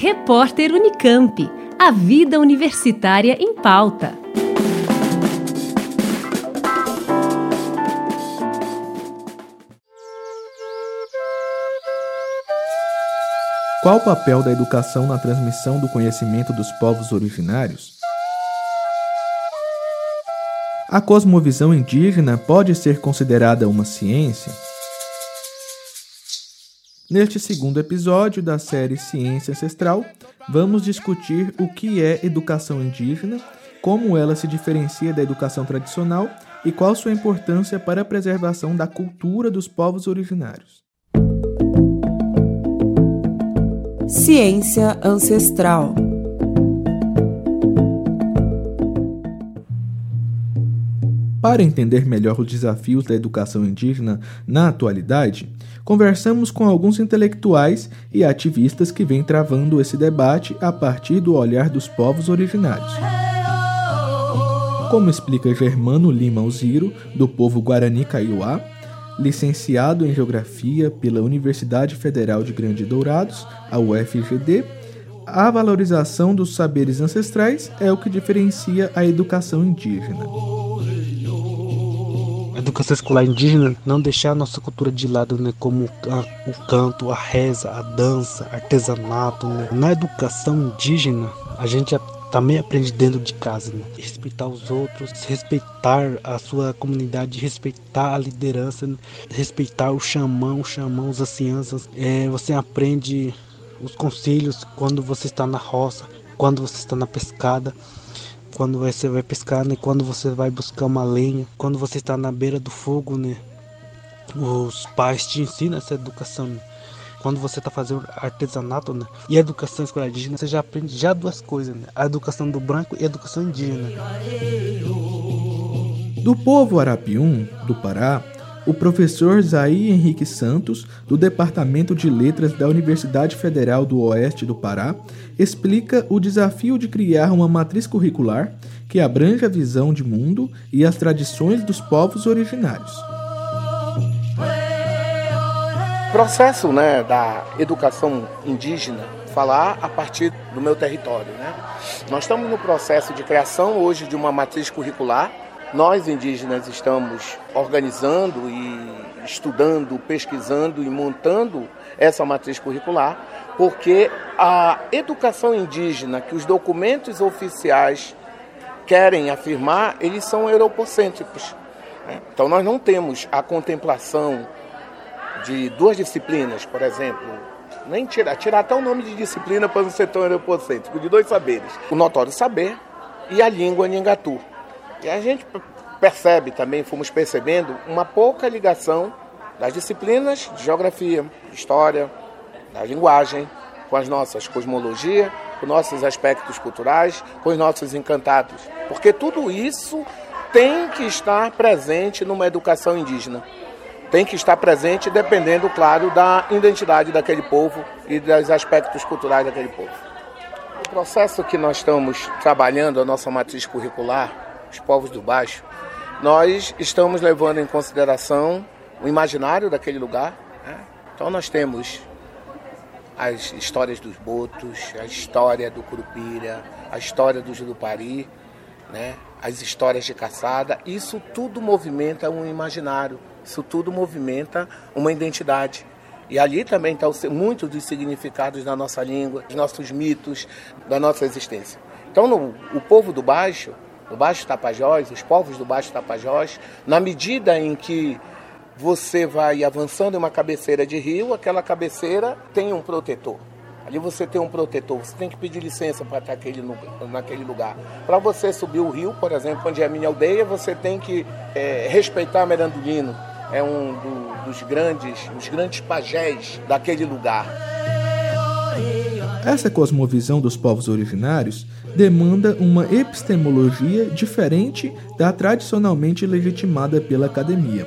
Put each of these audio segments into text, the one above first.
Repórter Unicamp. A vida universitária em pauta. Qual o papel da educação na transmissão do conhecimento dos povos originários? A cosmovisão indígena pode ser considerada uma ciência? Neste segundo episódio da série Ciência Ancestral, vamos discutir o que é educação indígena, como ela se diferencia da educação tradicional e qual sua importância para a preservação da cultura dos povos originários. Ciência Ancestral Para entender melhor os desafios da educação indígena na atualidade, conversamos com alguns intelectuais e ativistas que vêm travando esse debate a partir do olhar dos povos originários. Como explica Germano Lima Alziro, do povo Guarani Kaiowá, licenciado em Geografia pela Universidade Federal de Grande Dourados, a UFGD, a valorização dos saberes ancestrais é o que diferencia a educação indígena educação escolar indígena não deixar a nossa cultura de lado, né, como a, o canto, a reza, a dança, artesanato. Né? Na educação indígena, a gente também aprende dentro de casa, né? respeitar os outros, respeitar a sua comunidade, respeitar a liderança, né? respeitar o xamã, o xamã, os anciãs. É, você aprende os conselhos quando você está na roça, quando você está na pescada quando você vai pescar, né? Quando você vai buscar uma lenha, quando você está na beira do fogo, né? Os pais te ensinam essa educação. Né? Quando você está fazendo artesanato, né? E a educação escolar indígena, você já aprende já duas coisas, né? A educação do branco e a educação indígena. Do povo Arapium, do Pará, o professor Zaí Henrique Santos, do Departamento de Letras da Universidade Federal do Oeste do Pará, explica o desafio de criar uma matriz curricular que abrange a visão de mundo e as tradições dos povos originários. O processo né, da educação indígena, falar a partir do meu território. Né? Nós estamos no processo de criação hoje de uma matriz curricular nós indígenas estamos organizando e estudando, pesquisando e montando essa matriz curricular, porque a educação indígena que os documentos oficiais querem afirmar, eles são europocêntricos. Né? Então nós não temos a contemplação de duas disciplinas, por exemplo, nem tirar, tirar até o nome de disciplina para não ser tão europocêntrico, de dois saberes, o notório saber e a língua Nhangatu. E a gente percebe também, fomos percebendo, uma pouca ligação das disciplinas de geografia, história, da linguagem, com as nossas cosmologia, com nossos aspectos culturais, com os nossos encantados. Porque tudo isso tem que estar presente numa educação indígena. Tem que estar presente dependendo, claro, da identidade daquele povo e dos aspectos culturais daquele povo. O processo que nós estamos trabalhando, a nossa matriz curricular, os povos do baixo, nós estamos levando em consideração o imaginário daquele lugar. Né? Então nós temos as histórias dos botos, a história do curupira, a história do jurupari, né? as histórias de caçada. Isso tudo movimenta um imaginário, isso tudo movimenta uma identidade. E ali também estão muitos dos significados da nossa língua, dos nossos mitos, da nossa existência. Então, no, o povo do Baixo, do Baixo Tapajós, os povos do Baixo Tapajós, na medida em que você vai avançando em uma cabeceira de rio, aquela cabeceira tem um protetor. Ali você tem um protetor, você tem que pedir licença para estar aquele, naquele lugar. Para você subir o rio, por exemplo, onde é a minha aldeia, você tem que é, respeitar Merandolino. É um do, dos grandes, os grandes pajés daquele lugar. Essa cosmovisão dos povos originários demanda uma epistemologia diferente da tradicionalmente legitimada pela academia.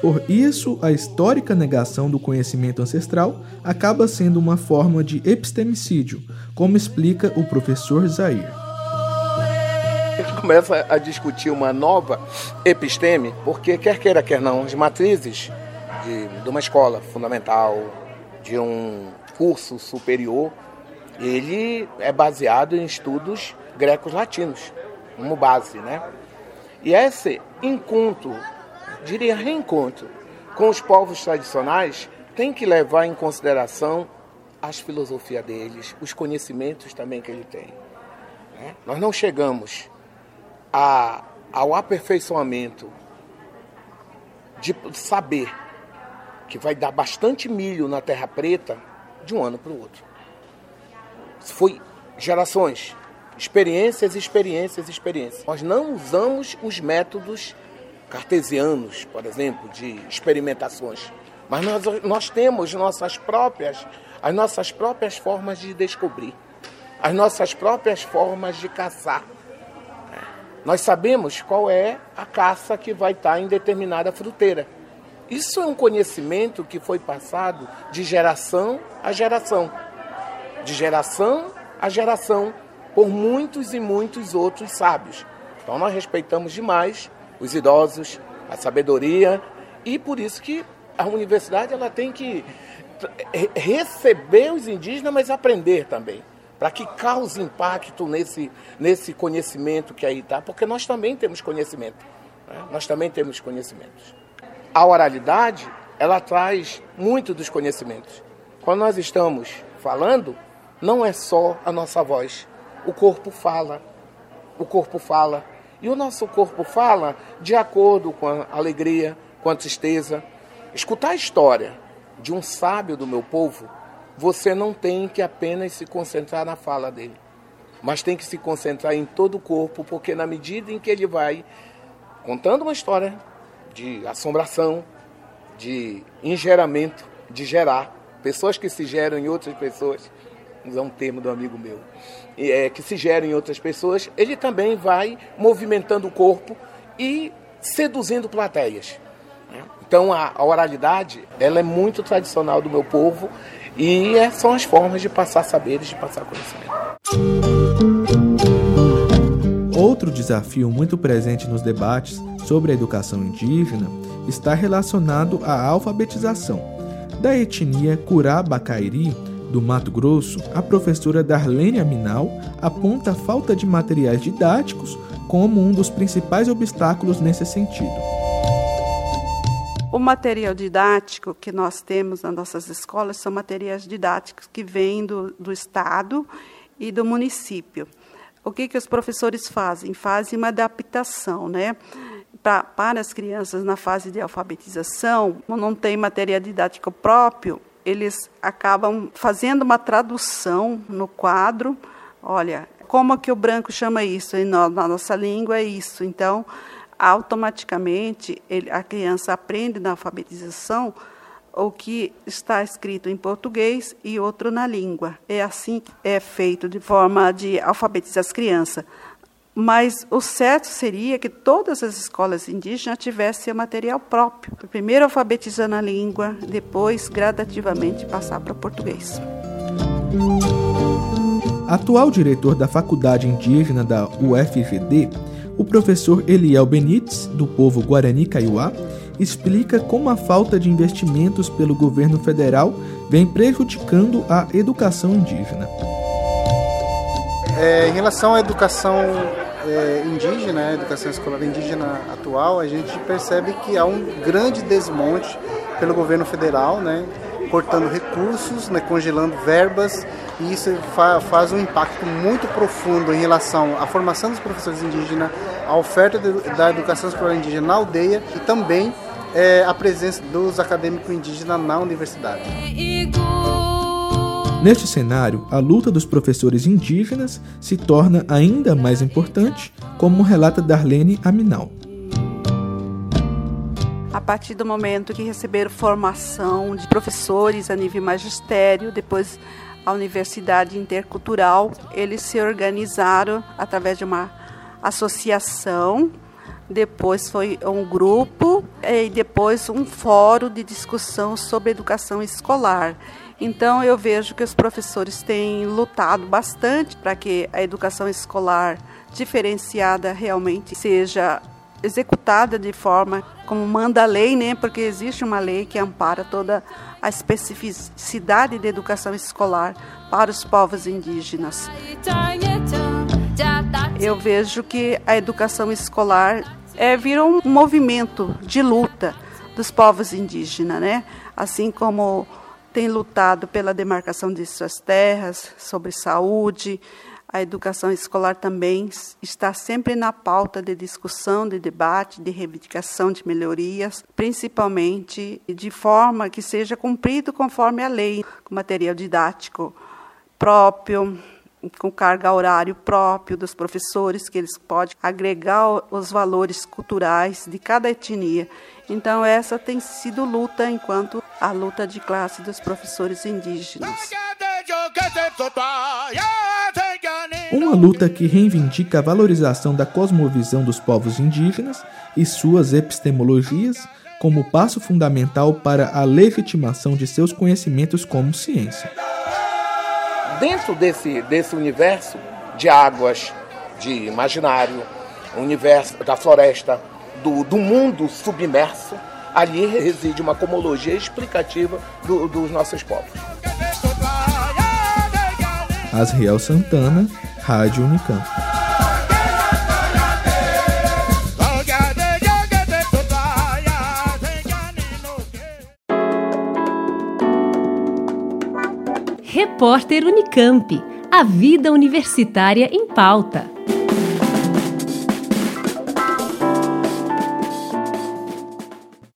Por isso, a histórica negação do conhecimento ancestral acaba sendo uma forma de epistemicídio, como explica o professor Zair. Começa a discutir uma nova episteme, porque quer queira, quer não, as matrizes de, de uma escola fundamental, de um curso superior, ele é baseado em estudos grecos latinos, como base, né? E esse encontro, diria reencontro, com os povos tradicionais tem que levar em consideração as filosofias deles, os conhecimentos também que ele tem. Né? Nós não chegamos a, ao aperfeiçoamento de saber que vai dar bastante milho na terra preta de um ano para o outro. Foi gerações, experiências, experiências, experiências. Nós não usamos os métodos cartesianos, por exemplo, de experimentações, mas nós, nós temos nossas próprias, as nossas próprias formas de descobrir, as nossas próprias formas de caçar. Nós sabemos qual é a caça que vai estar em determinada fruteira. Isso é um conhecimento que foi passado de geração a geração, de geração a geração, por muitos e muitos outros sábios. Então nós respeitamos demais os idosos, a sabedoria e por isso que a universidade ela tem que receber os indígenas, mas aprender também para que cause impacto nesse, nesse conhecimento que aí está, porque nós também temos conhecimento. Né? Nós também temos conhecimentos. A oralidade, ela traz muito dos conhecimentos. Quando nós estamos falando, não é só a nossa voz. O corpo fala. O corpo fala. E o nosso corpo fala de acordo com a alegria, com a tristeza. Escutar a história de um sábio do meu povo você não tem que apenas se concentrar na fala dele, mas tem que se concentrar em todo o corpo, porque na medida em que ele vai contando uma história de assombração, de engeramento, de gerar, pessoas que se geram em outras pessoas, usar um termo do amigo meu, é, que se geram em outras pessoas, ele também vai movimentando o corpo e seduzindo plateias. Então a, a oralidade, ela é muito tradicional do meu povo e é, são as formas de passar saberes, de passar conhecimento. Outro desafio muito presente nos debates sobre a educação indígena está relacionado à alfabetização. Da etnia Curá-Bacairi, do Mato Grosso, a professora Darlene Aminal aponta a falta de materiais didáticos como um dos principais obstáculos nesse sentido. O material didático que nós temos nas nossas escolas são materiais didáticos que vêm do, do Estado e do município. O que, que os professores fazem? Fazem uma adaptação, né? Pra, para as crianças na fase de alfabetização, não tem material didático próprio, eles acabam fazendo uma tradução no quadro. Olha, como que o branco chama isso? Na nossa língua é isso. Então, automaticamente ele, a criança aprende na alfabetização o que está escrito em português e outro na língua. É assim que é feito de forma de alfabetizar as crianças. Mas o certo seria que todas as escolas indígenas tivessem o material próprio. Primeiro alfabetizando a língua, depois gradativamente passar para o português. Atual diretor da Faculdade Indígena da UFGD, o professor Eliel Benites, do povo Guarani Kaiowá, explica como a falta de investimentos pelo governo federal vem prejudicando a educação indígena. É, em relação à educação é, indígena, a educação escolar indígena atual, a gente percebe que há um grande desmonte pelo governo federal, né, cortando recursos, né, congelando verbas, e isso fa faz um impacto muito profundo em relação à formação dos professores indígenas, à oferta de, da educação escolar indígena na aldeia e também é, a presença dos acadêmicos indígenas na universidade. Neste cenário, a luta dos professores indígenas se torna ainda mais importante, como relata Darlene Aminal a partir do momento que receberam formação de professores a nível magistério, depois a Universidade Intercultural, eles se organizaram através de uma associação, depois foi um grupo e depois um fórum de discussão sobre educação escolar. Então eu vejo que os professores têm lutado bastante para que a educação escolar diferenciada realmente seja executada de forma como manda a lei, né? Porque existe uma lei que ampara toda a especificidade da educação escolar para os povos indígenas. Eu vejo que a educação escolar é, virou um movimento de luta dos povos indígenas, né? Assim como tem lutado pela demarcação de suas terras, sobre saúde, a educação escolar também está sempre na pauta de discussão, de debate, de reivindicação de melhorias, principalmente de forma que seja cumprido conforme a lei, com material didático próprio, com carga horário próprio dos professores, que eles podem agregar os valores culturais de cada etnia. Então, essa tem sido luta enquanto a luta de classe dos professores indígenas. Uma luta que reivindica a valorização da cosmovisão dos povos indígenas e suas epistemologias como passo fundamental para a legitimação de seus conhecimentos como ciência dentro desse, desse universo de águas, de imaginário, universo da floresta, do, do mundo submerso, ali reside uma comologia explicativa do, dos nossos povos. Asriel Santana, Rádio Unicamp. Repórter Unicamp. A vida universitária em pauta.